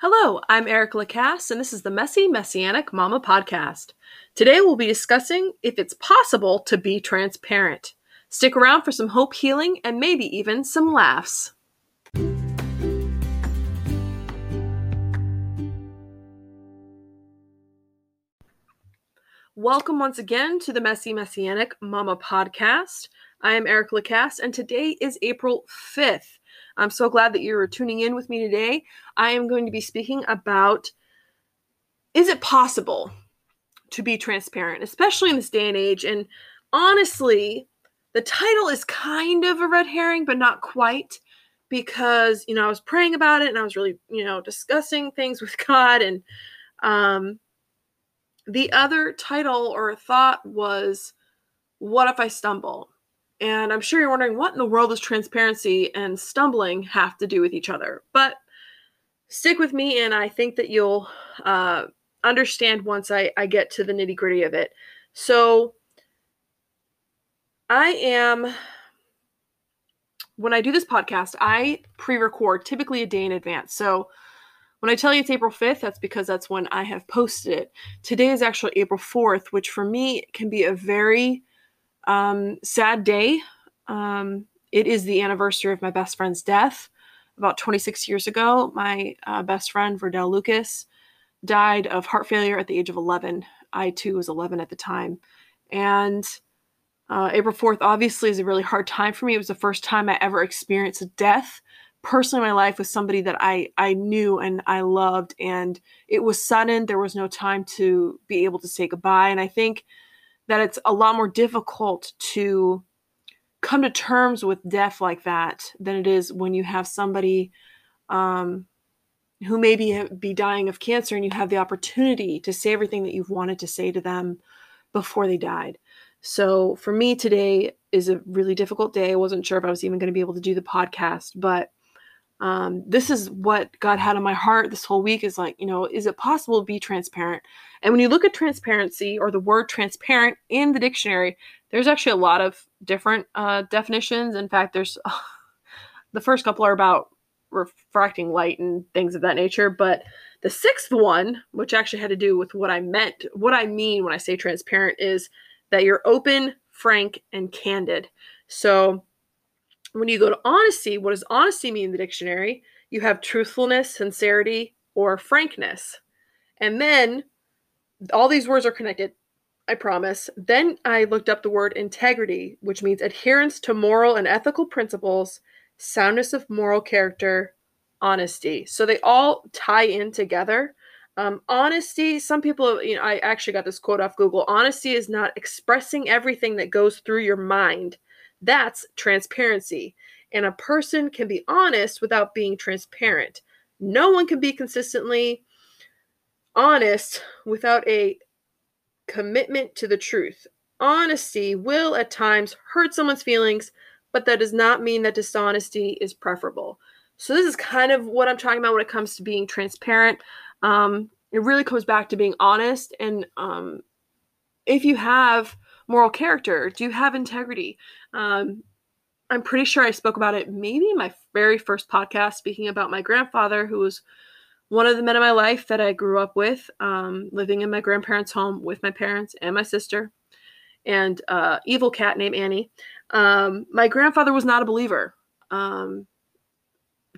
Hello, I'm Erica Lacasse, and this is the Messy Messianic Mama podcast. Today we'll be discussing if it's possible to be transparent. Stick around for some hope healing and maybe even some laughs. Welcome once again to the Messy Messianic Mama podcast. I am Erica Lacasse, and today is April 5th. I'm so glad that you're tuning in with me today. I am going to be speaking about is it possible to be transparent, especially in this day and age? And honestly, the title is kind of a red herring, but not quite because, you know, I was praying about it and I was really, you know, discussing things with God. And um, the other title or thought was, What if I stumble? And I'm sure you're wondering what in the world does transparency and stumbling have to do with each other? But stick with me, and I think that you'll uh, understand once I, I get to the nitty gritty of it. So, I am, when I do this podcast, I pre record typically a day in advance. So, when I tell you it's April 5th, that's because that's when I have posted it. Today is actually April 4th, which for me can be a very um, sad day. Um, it is the anniversary of my best friend's death. About 26 years ago, my uh, best friend, Verdell Lucas, died of heart failure at the age of 11. I too was 11 at the time. And uh, April 4th obviously is a really hard time for me. It was the first time I ever experienced a death personally in my life with somebody that I, I knew and I loved. And it was sudden. There was no time to be able to say goodbye. And I think that it's a lot more difficult to come to terms with death like that than it is when you have somebody um, who maybe be dying of cancer and you have the opportunity to say everything that you've wanted to say to them before they died. So for me today is a really difficult day. I wasn't sure if I was even going to be able to do the podcast, but um, this is what God had on my heart this whole week is like, you know, is it possible to be transparent? And when you look at transparency or the word transparent in the dictionary, there's actually a lot of different uh, definitions. In fact, there's uh, the first couple are about refracting light and things of that nature. But the sixth one, which actually had to do with what I meant, what I mean when I say transparent, is that you're open, frank, and candid. So when you go to honesty, what does honesty mean in the dictionary? You have truthfulness, sincerity, or frankness. And then all these words are connected, I promise. Then I looked up the word integrity, which means adherence to moral and ethical principles, soundness of moral character, honesty. So they all tie in together. Um, honesty, some people, you know, I actually got this quote off Google honesty is not expressing everything that goes through your mind that's transparency. And a person can be honest without being transparent. No one can be consistently honest without a commitment to the truth. Honesty will at times hurt someone's feelings, but that does not mean that dishonesty is preferable. So, this is kind of what I'm talking about when it comes to being transparent. Um, it really comes back to being honest. And um, if you have moral character? Do you have integrity? Um, I'm pretty sure I spoke about it maybe in my very first podcast, speaking about my grandfather, who was one of the men in my life that I grew up with, um, living in my grandparents' home with my parents and my sister, and uh, evil cat named Annie. Um, my grandfather was not a believer. Um,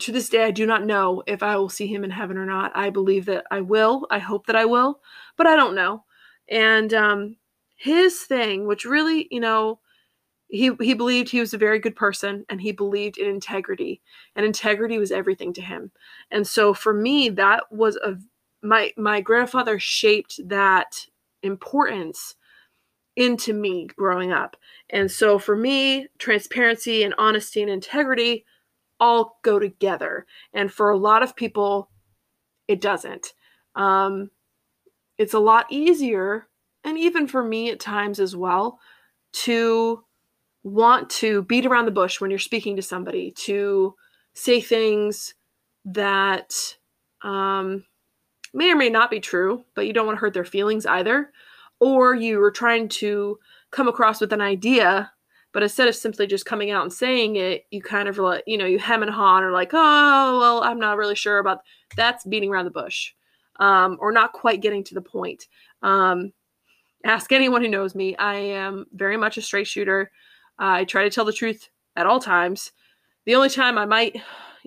to this day, I do not know if I will see him in heaven or not. I believe that I will. I hope that I will, but I don't know. And um, his thing, which really, you know, he he believed he was a very good person and he believed in integrity and integrity was everything to him. And so for me that was a my my grandfather shaped that importance into me growing up. And so for me transparency and honesty and integrity all go together. And for a lot of people it doesn't. Um, it's a lot easier and even for me at times as well, to want to beat around the bush when you're speaking to somebody, to say things that um, may or may not be true, but you don't want to hurt their feelings either. Or you are trying to come across with an idea But instead of simply just coming out and saying it, you kind of like, you know, you hem and haw and are like, oh, well, I'm not really sure about that's beating around the bush um, or not quite getting to the point. Um, ask anyone who knows me. I am very much a straight shooter. I try to tell the truth at all times. The only time I might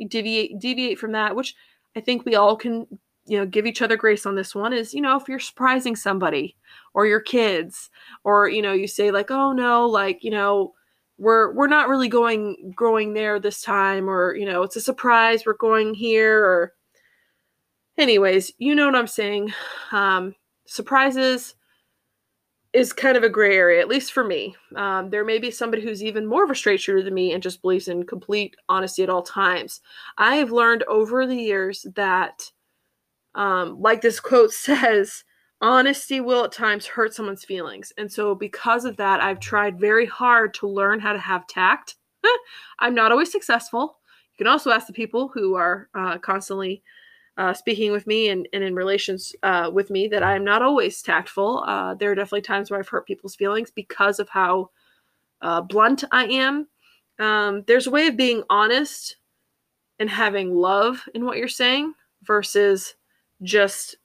deviate deviate from that, which I think we all can, you know, give each other grace on this one, is you know if you're surprising somebody or your kids, or you know you say like, oh no, like you know we're we're not really going going there this time, or you know it's a surprise, we're going here, or anyways, you know what I'm saying. Um, surprises is kind of a gray area, at least for me. Um, there may be somebody who's even more of a straight shooter than me and just believes in complete honesty at all times. I have learned over the years that, um, like this quote says, honesty will at times hurt someone's feelings. And so, because of that, I've tried very hard to learn how to have tact. I'm not always successful. You can also ask the people who are uh, constantly uh, speaking with me and, and in relations uh, with me that I am not always tactful. Uh, there are definitely times where I've hurt people's feelings because of how uh, blunt I am. Um, there's a way of being honest and having love in what you're saying versus just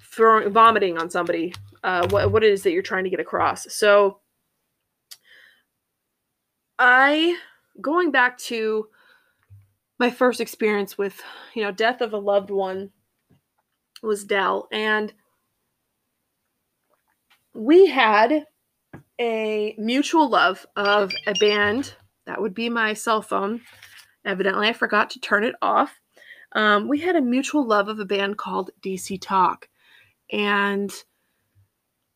throwing vomiting on somebody. Uh, what what it is that you're trying to get across. So I going back to my first experience with, you know, death of a loved one was Dell. And we had a mutual love of a band. That would be my cell phone. Evidently, I forgot to turn it off. Um, we had a mutual love of a band called DC Talk. And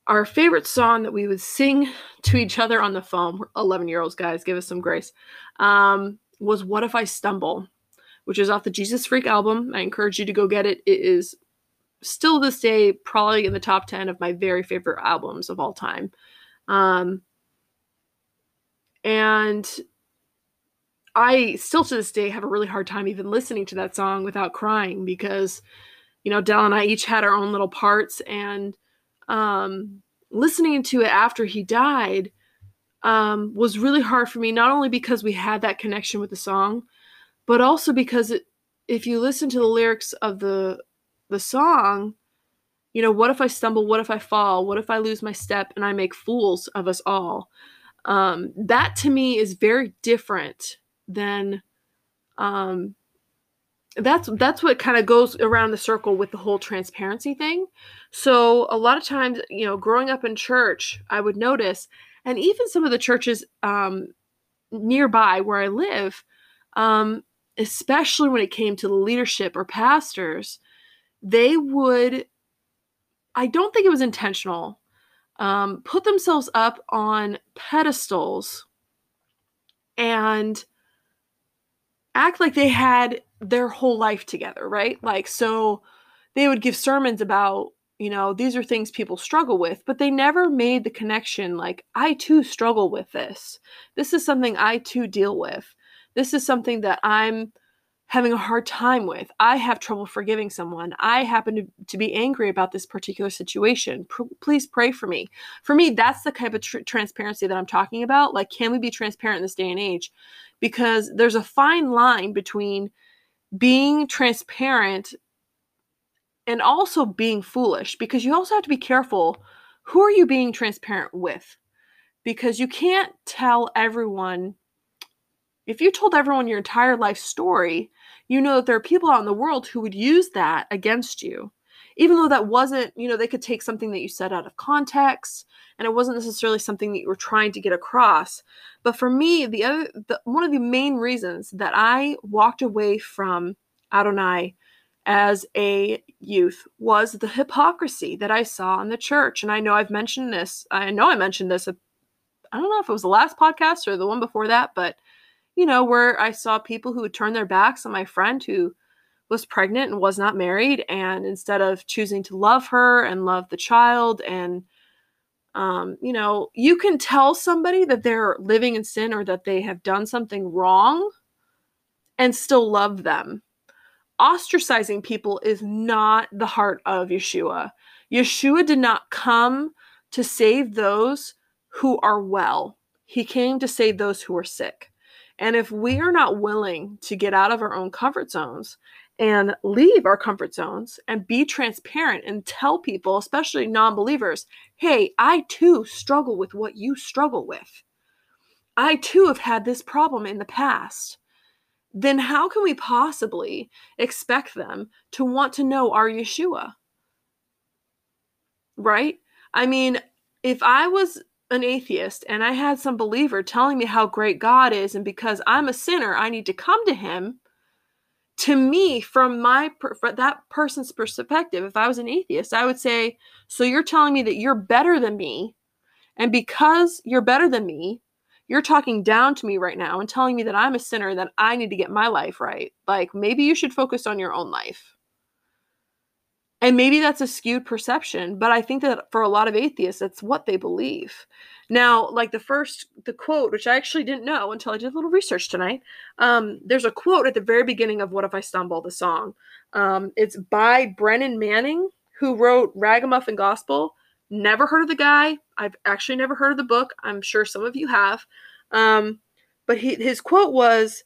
our favorite song that we would sing to each other on the phone, 11 year olds, guys, give us some grace, um, was What If I Stumble, which is off the Jesus Freak album. I encourage you to go get it. It is still this day probably in the top 10 of my very favorite albums of all time. Um, and I still to this day have a really hard time even listening to that song without crying because, you know, Dell and I each had our own little parts and um, listening to it after he died um, was really hard for me, not only because we had that connection with the song, but also because it, if you listen to the lyrics of the the song, you know, what if I stumble? What if I fall? What if I lose my step and I make fools of us all? Um, that to me is very different than um, that's that's what kind of goes around the circle with the whole transparency thing. So a lot of times, you know, growing up in church, I would notice and even some of the churches um, nearby where I live, um, especially when it came to the leadership or pastors, they would, I don't think it was intentional, um, put themselves up on pedestals and act like they had their whole life together, right? Like, so they would give sermons about you know, these are things people struggle with, but they never made the connection like, I too struggle with this. This is something I too deal with. This is something that I'm having a hard time with. I have trouble forgiving someone. I happen to, to be angry about this particular situation. P- please pray for me. For me, that's the type of tr- transparency that I'm talking about. Like, can we be transparent in this day and age? Because there's a fine line between being transparent and also being foolish because you also have to be careful who are you being transparent with because you can't tell everyone if you told everyone your entire life story you know that there are people out in the world who would use that against you even though that wasn't you know they could take something that you said out of context and it wasn't necessarily something that you were trying to get across but for me the other the, one of the main reasons that i walked away from adonai as a youth was the hypocrisy that I saw in the church. And I know I've mentioned this. I know I mentioned this. I don't know if it was the last podcast or the one before that, but you know, where I saw people who would turn their backs on my friend who was pregnant and was not married. And instead of choosing to love her and love the child, and, um, you know, you can tell somebody that they're living in sin or that they have done something wrong and still love them ostracizing people is not the heart of Yeshua. Yeshua did not come to save those who are well. He came to save those who are sick. And if we are not willing to get out of our own comfort zones and leave our comfort zones and be transparent and tell people, especially non believers, hey, I too struggle with what you struggle with. I too have had this problem in the past. Then how can we possibly expect them to want to know our Yeshua? Right? I mean, if I was an atheist and I had some believer telling me how great God is, and because I'm a sinner, I need to come to Him. To me, from my that person's perspective, if I was an atheist, I would say, "So you're telling me that you're better than me, and because you're better than me, you're talking down to me right now and telling me that I'm a sinner, that I need to get my life right. Like maybe you should focus on your own life." And maybe that's a skewed perception, but I think that for a lot of atheists, that's what they believe. Now, like the first, the quote, which I actually didn't know until I did a little research tonight, um, there's a quote at the very beginning of What If I Stumble, the song. Um, it's by Brennan Manning, who wrote Ragamuffin Gospel. Never heard of the guy. I've actually never heard of the book. I'm sure some of you have. Um, but he, his quote was,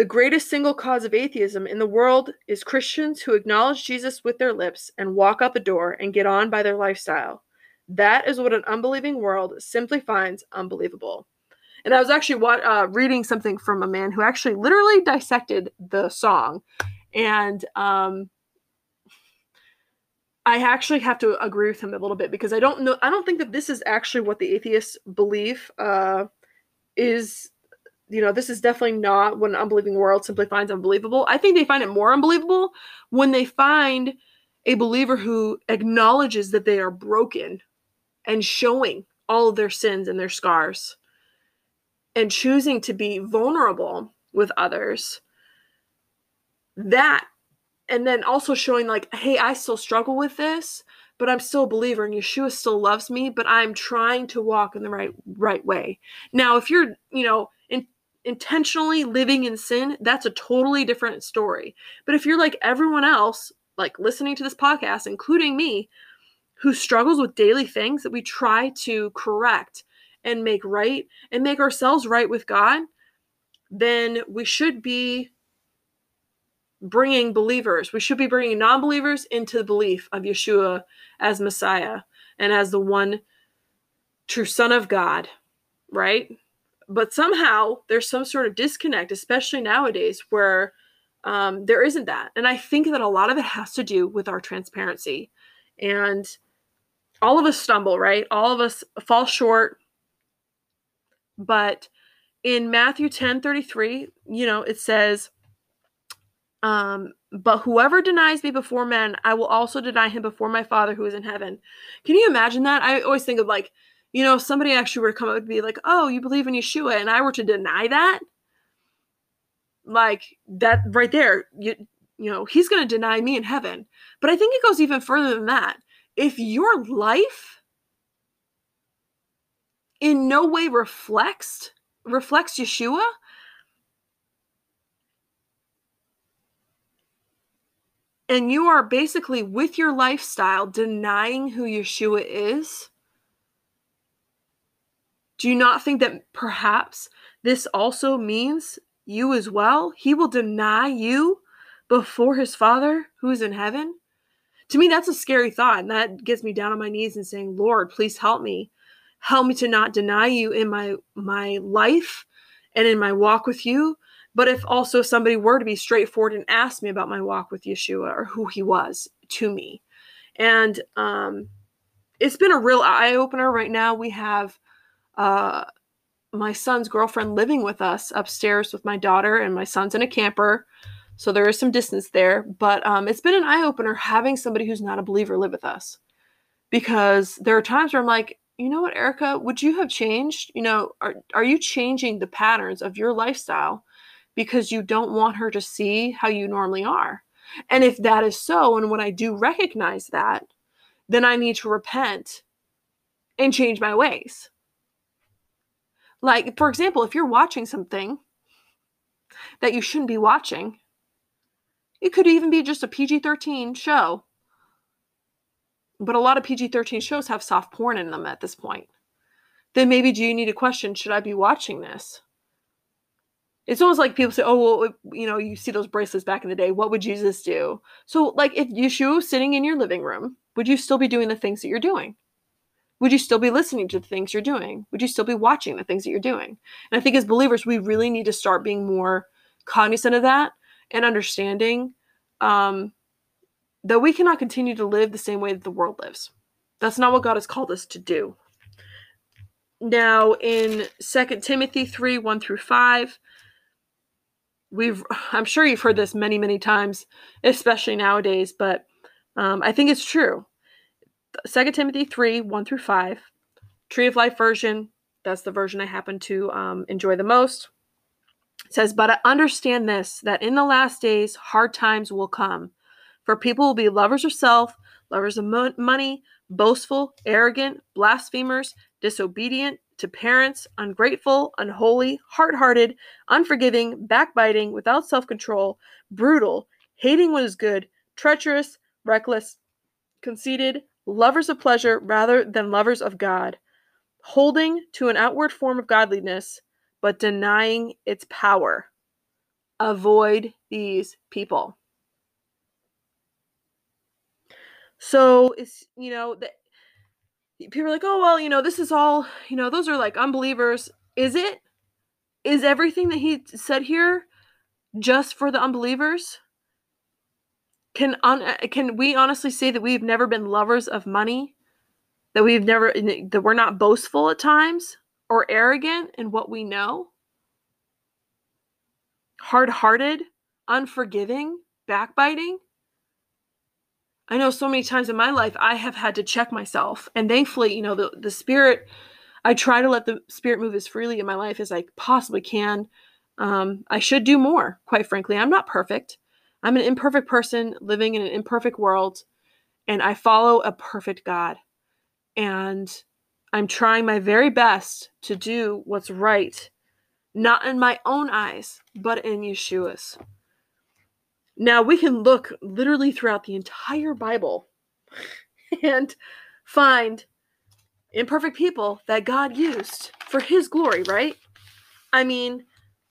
the greatest single cause of atheism in the world is Christians who acknowledge Jesus with their lips and walk out the door and get on by their lifestyle. That is what an unbelieving world simply finds unbelievable. And I was actually uh, reading something from a man who actually literally dissected the song. And um, I actually have to agree with him a little bit because I don't know, I don't think that this is actually what the atheists believe uh, is you know, this is definitely not what an unbelieving world simply finds unbelievable. I think they find it more unbelievable when they find a believer who acknowledges that they are broken and showing all of their sins and their scars and choosing to be vulnerable with others. That, and then also showing, like, hey, I still struggle with this, but I'm still a believer and Yeshua still loves me, but I'm trying to walk in the right right way. Now, if you're, you know, intentionally living in sin, that's a totally different story. But if you're like everyone else, like listening to this podcast, including me, who struggles with daily things that we try to correct and make right and make ourselves right with God, then we should be bringing believers, we should be bringing non believers into the belief of Yeshua as Messiah and as the one true Son of God, right? But somehow there's some sort of disconnect, especially nowadays, where um, there isn't that. And I think that a lot of it has to do with our transparency. And all of us stumble, right? All of us fall short. But in Matthew 10 33, you know, it says, um, but whoever denies me before men, I will also deny him before my Father who is in heaven. Can you imagine that? I always think of like you know, if somebody actually were to come up and be like, oh, you believe in Yeshua, and I were to deny that, like that right there, you you know, he's going to deny me in heaven. But I think it goes even further than that. If your life in no way reflects reflects Yeshua, and you are basically with your lifestyle denying who Yeshua is, do you not think that perhaps this also means you as well? He will deny you before his Father who is in heaven? To me, that's a scary thought. And that gets me down on my knees and saying, Lord, please help me. Help me to not deny you in my my life and in my walk with you. But if also somebody were to be straightforward and ask me about my walk with Yeshua or who he was to me. And um, it's been a real eye opener right now. We have uh, my son's girlfriend living with us upstairs with my daughter, and my son's in a camper. So there is some distance there. But um, it's been an eye opener having somebody who's not a believer live with us. Because there are times where I'm like, you know what, Erica, would you have changed? You know, are, are you changing the patterns of your lifestyle because you don't want her to see how you normally are? And if that is so, and when I do recognize that, then I need to repent and change my ways. Like, for example, if you're watching something that you shouldn't be watching, it could even be just a PG 13 show. But a lot of PG 13 shows have soft porn in them at this point. then maybe do you need to question should I be watching this? It's almost like people say, oh, well, you know, you see those bracelets back in the day. What would Jesus do? So, like, if Yeshua was sitting in your living room, would you still be doing the things that you're doing? Would you still be listening to the things you're doing? Would you still be watching the things that you're doing? And I think as believers, we really need to start being more cognizant of that and understanding um, that we cannot continue to live the same way that the world lives. That's not what God has called us to do. Now, in 2 Timothy 3 1 through 5, we've i'm sure you've heard this many many times especially nowadays but um, i think it's true 2 timothy 3 1 through 5 tree of life version that's the version i happen to um, enjoy the most. It says but I understand this that in the last days hard times will come. For people will be lovers of self lovers of mo- money boastful arrogant blasphemers disobedient to parents, ungrateful, unholy, hard hearted, unforgiving, backbiting, without self control, brutal, hating what is good, treacherous, reckless, conceited, lovers of pleasure rather than lovers of God, holding to an outward form of godliness, but denying its power. Avoid these people. So it's you know that people are like, oh, well, you know, this is all, you know, those are like unbelievers. Is it? Is everything that he said here just for the unbelievers? Can on can we honestly say that we've never been lovers of money? That we've never that we're not boastful at times or arrogant in what we know? Hard-hearted, unforgiving, backbiting? I know so many times in my life I have had to check myself. And thankfully, you know, the, the spirit, I try to let the spirit move as freely in my life as I possibly can. Um, I should do more, quite frankly. I'm not perfect. I'm an imperfect person living in an imperfect world, and I follow a perfect God. And I'm trying my very best to do what's right, not in my own eyes, but in Yeshua's. Now we can look literally throughout the entire Bible and find imperfect people that God used for his glory, right? I mean,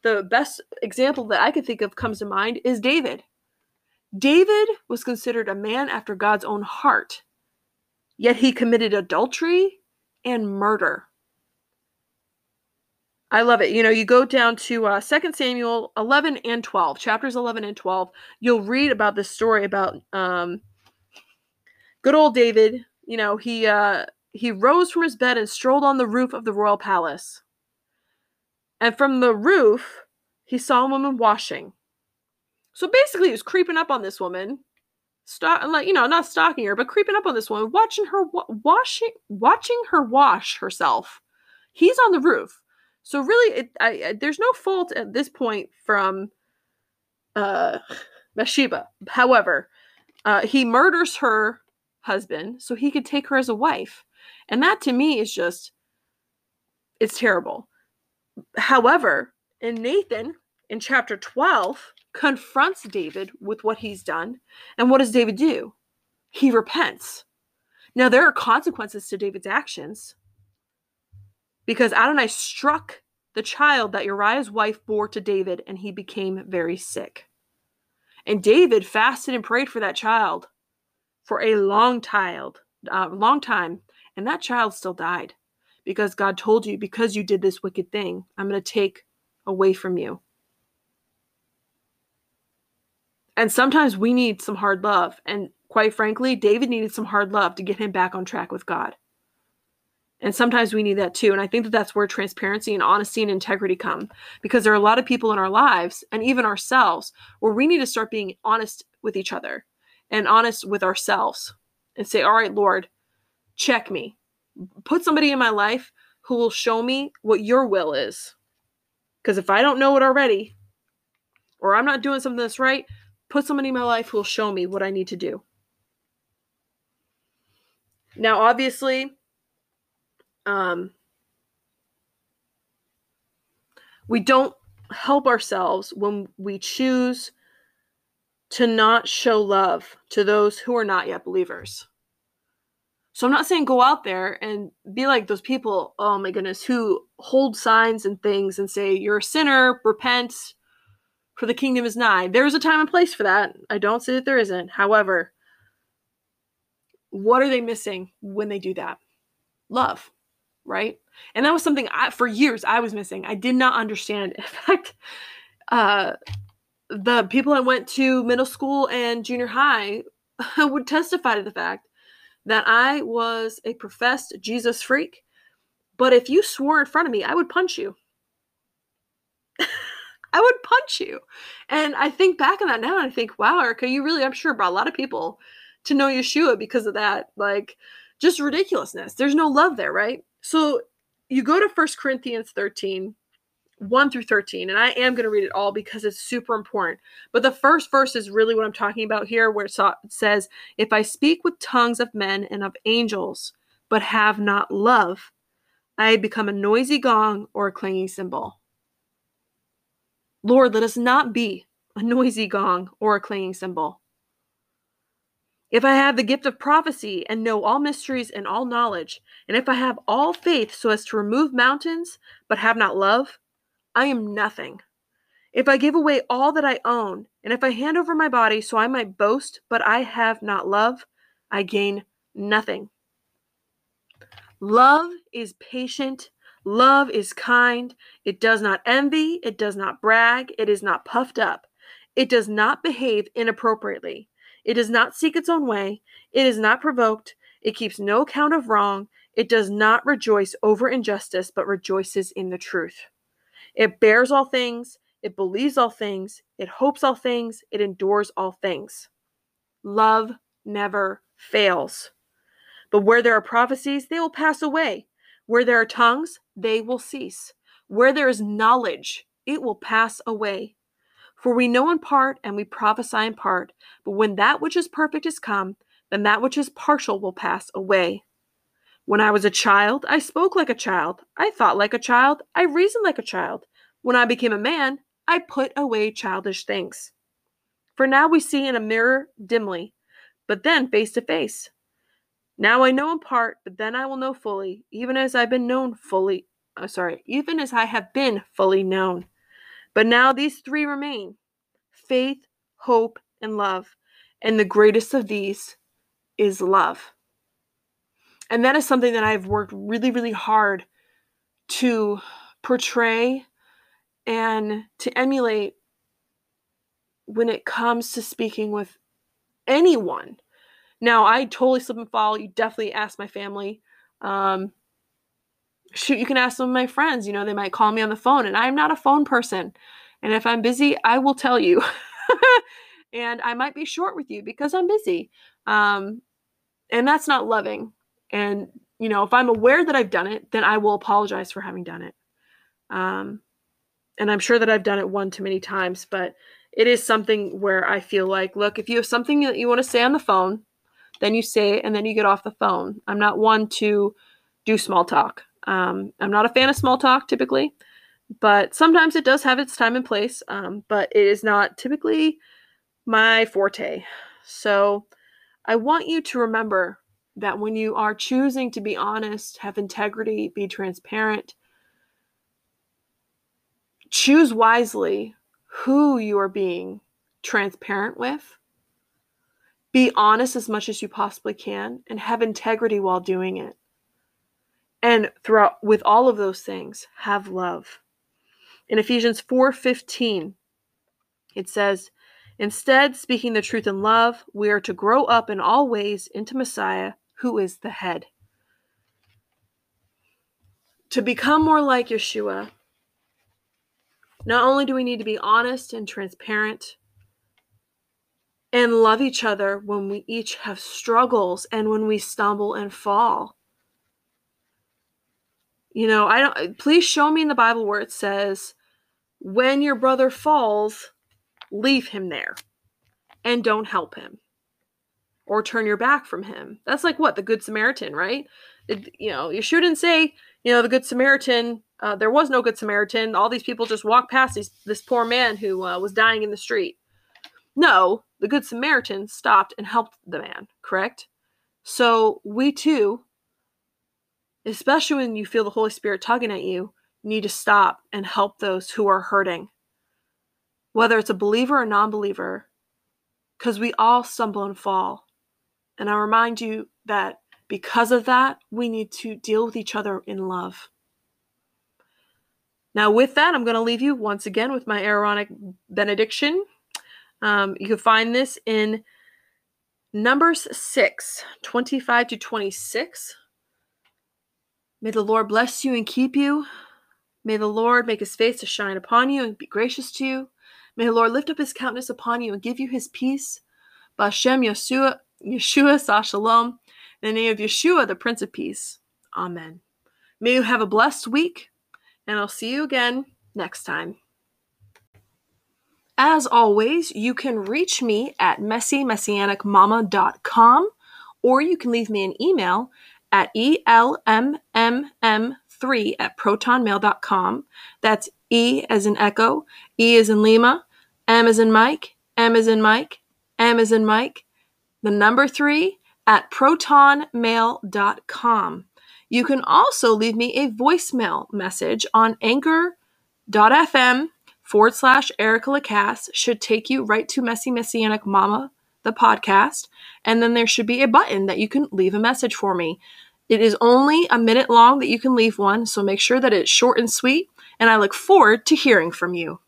the best example that I could think of comes to mind is David. David was considered a man after God's own heart, yet he committed adultery and murder. I love it. You know, you go down to uh, 2 Samuel 11 and 12, chapters 11 and 12. You'll read about this story about um, good old David. You know, he uh, he rose from his bed and strolled on the roof of the royal palace. And from the roof, he saw a woman washing. So basically, he was creeping up on this woman, stalk, like you know, not stalking her, but creeping up on this woman, watching her wa- washing, watching her wash herself. He's on the roof. So really, it, I, I, there's no fault at this point from uh, Bathsheba. However, uh, he murders her husband so he could take her as a wife, and that to me is just it's terrible. However, in Nathan in chapter 12 confronts David with what he's done, and what does David do? He repents. Now there are consequences to David's actions because Adonai struck the child that Uriah's wife bore to David, and he became very sick. And David fasted and prayed for that child for a long child, uh, long time, and that child still died because God told you, because you did this wicked thing, I'm going to take away from you. And sometimes we need some hard love. And quite frankly, David needed some hard love to get him back on track with God. And sometimes we need that too. And I think that that's where transparency and honesty and integrity come because there are a lot of people in our lives and even ourselves where we need to start being honest with each other and honest with ourselves and say, All right, Lord, check me. Put somebody in my life who will show me what your will is. Because if I don't know it already or I'm not doing something that's right, put somebody in my life who will show me what I need to do. Now, obviously, um, we don't help ourselves when we choose to not show love to those who are not yet believers. So I'm not saying go out there and be like those people, oh my goodness, who hold signs and things and say, you're a sinner, repent, for the kingdom is nigh. There's a time and place for that. I don't say that there isn't. However, what are they missing when they do that? Love, right? And that was something I, for years I was missing. I did not understand. In fact, uh, the people I went to middle school and junior high would testify to the fact that I was a professed Jesus freak. But if you swore in front of me, I would punch you. I would punch you. And I think back on that now and I think, wow, Erica, you really, I'm sure, brought a lot of people to know Yeshua because of that. Like, just ridiculousness. There's no love there, right? So you go to First Corinthians 13, 1 through 13, and I am going to read it all because it's super important. But the first verse is really what I'm talking about here, where it says, If I speak with tongues of men and of angels, but have not love, I become a noisy gong or a clanging cymbal. Lord, let us not be a noisy gong or a clanging cymbal. If I have the gift of prophecy and know all mysteries and all knowledge, and if I have all faith so as to remove mountains, but have not love, I am nothing. If I give away all that I own, and if I hand over my body so I might boast, but I have not love, I gain nothing. Love is patient Love is kind. It does not envy. It does not brag. It is not puffed up. It does not behave inappropriately. It does not seek its own way. It is not provoked. It keeps no account of wrong. It does not rejoice over injustice, but rejoices in the truth. It bears all things. It believes all things. It hopes all things. It endures all things. Love never fails. But where there are prophecies, they will pass away. Where there are tongues, they will cease. Where there is knowledge, it will pass away. For we know in part and we prophesy in part, but when that which is perfect is come, then that which is partial will pass away. When I was a child, I spoke like a child, I thought like a child, I reasoned like a child. When I became a man, I put away childish things. For now we see in a mirror dimly, but then face to face. Now I know in part, but then I will know fully, even as I've been known fully. Oh, sorry, even as I have been fully known. But now these three remain faith, hope, and love. And the greatest of these is love. And that is something that I've worked really, really hard to portray and to emulate when it comes to speaking with anyone now, I totally slip and fall. You definitely ask my family. Um, shoot, you can ask some of my friends. You know, they might call me on the phone, and I'm not a phone person. And if I'm busy, I will tell you. and I might be short with you because I'm busy. Um, and that's not loving. And, you know, if I'm aware that I've done it, then I will apologize for having done it. Um, and I'm sure that I've done it one too many times, but it is something where I feel like, look, if you have something that you want to say on the phone, then you say it, and then you get off the phone. I'm not one to do small talk. Um, I'm not a fan of small talk typically, but sometimes it does have its time and place. Um, but it is not typically my forte. So I want you to remember that when you are choosing to be honest, have integrity, be transparent, choose wisely who you are being transparent with be honest as much as you possibly can and have integrity while doing it. And throughout with all of those things, have love. In Ephesians 4:15, it says, "Instead, speaking the truth in love, we are to grow up in all ways into Messiah, who is the head." To become more like Yeshua, not only do we need to be honest and transparent and love each other when we each have struggles and when we stumble and fall. You know, I don't please show me in the Bible where it says when your brother falls, leave him there and don't help him or turn your back from him. That's like what the good Samaritan, right? It, you know, you shouldn't say, you know, the good Samaritan. Uh, there was no good Samaritan. All these people just walked past these, this poor man who uh, was dying in the street. No, the Good Samaritan stopped and helped the man, correct? So we too, especially when you feel the Holy Spirit tugging at you, need to stop and help those who are hurting, whether it's a believer or non believer, because we all stumble and fall. And I remind you that because of that, we need to deal with each other in love. Now, with that, I'm going to leave you once again with my Aaronic benediction. Um, you can find this in Numbers 6 25 to 26. May the Lord bless you and keep you. May the Lord make his face to shine upon you and be gracious to you. May the Lord lift up his countenance upon you and give you his peace. Bashem Yeshua, Yeshua Sar Shalom. In the name of Yeshua, the Prince of Peace. Amen. May you have a blessed week, and I'll see you again next time. As always, you can reach me at messymessianicmama.com or you can leave me an email at elmmm3 at protonmail.com. That's E as in Echo, E as in Lima, M as in Mike, M as in Mike, M as in Mike, the number 3 at protonmail.com. You can also leave me a voicemail message on anchor.fm forward slash Erica Lacasse should take you right to Messy Messianic Mama, the podcast. And then there should be a button that you can leave a message for me. It is only a minute long that you can leave one, so make sure that it's short and sweet. And I look forward to hearing from you.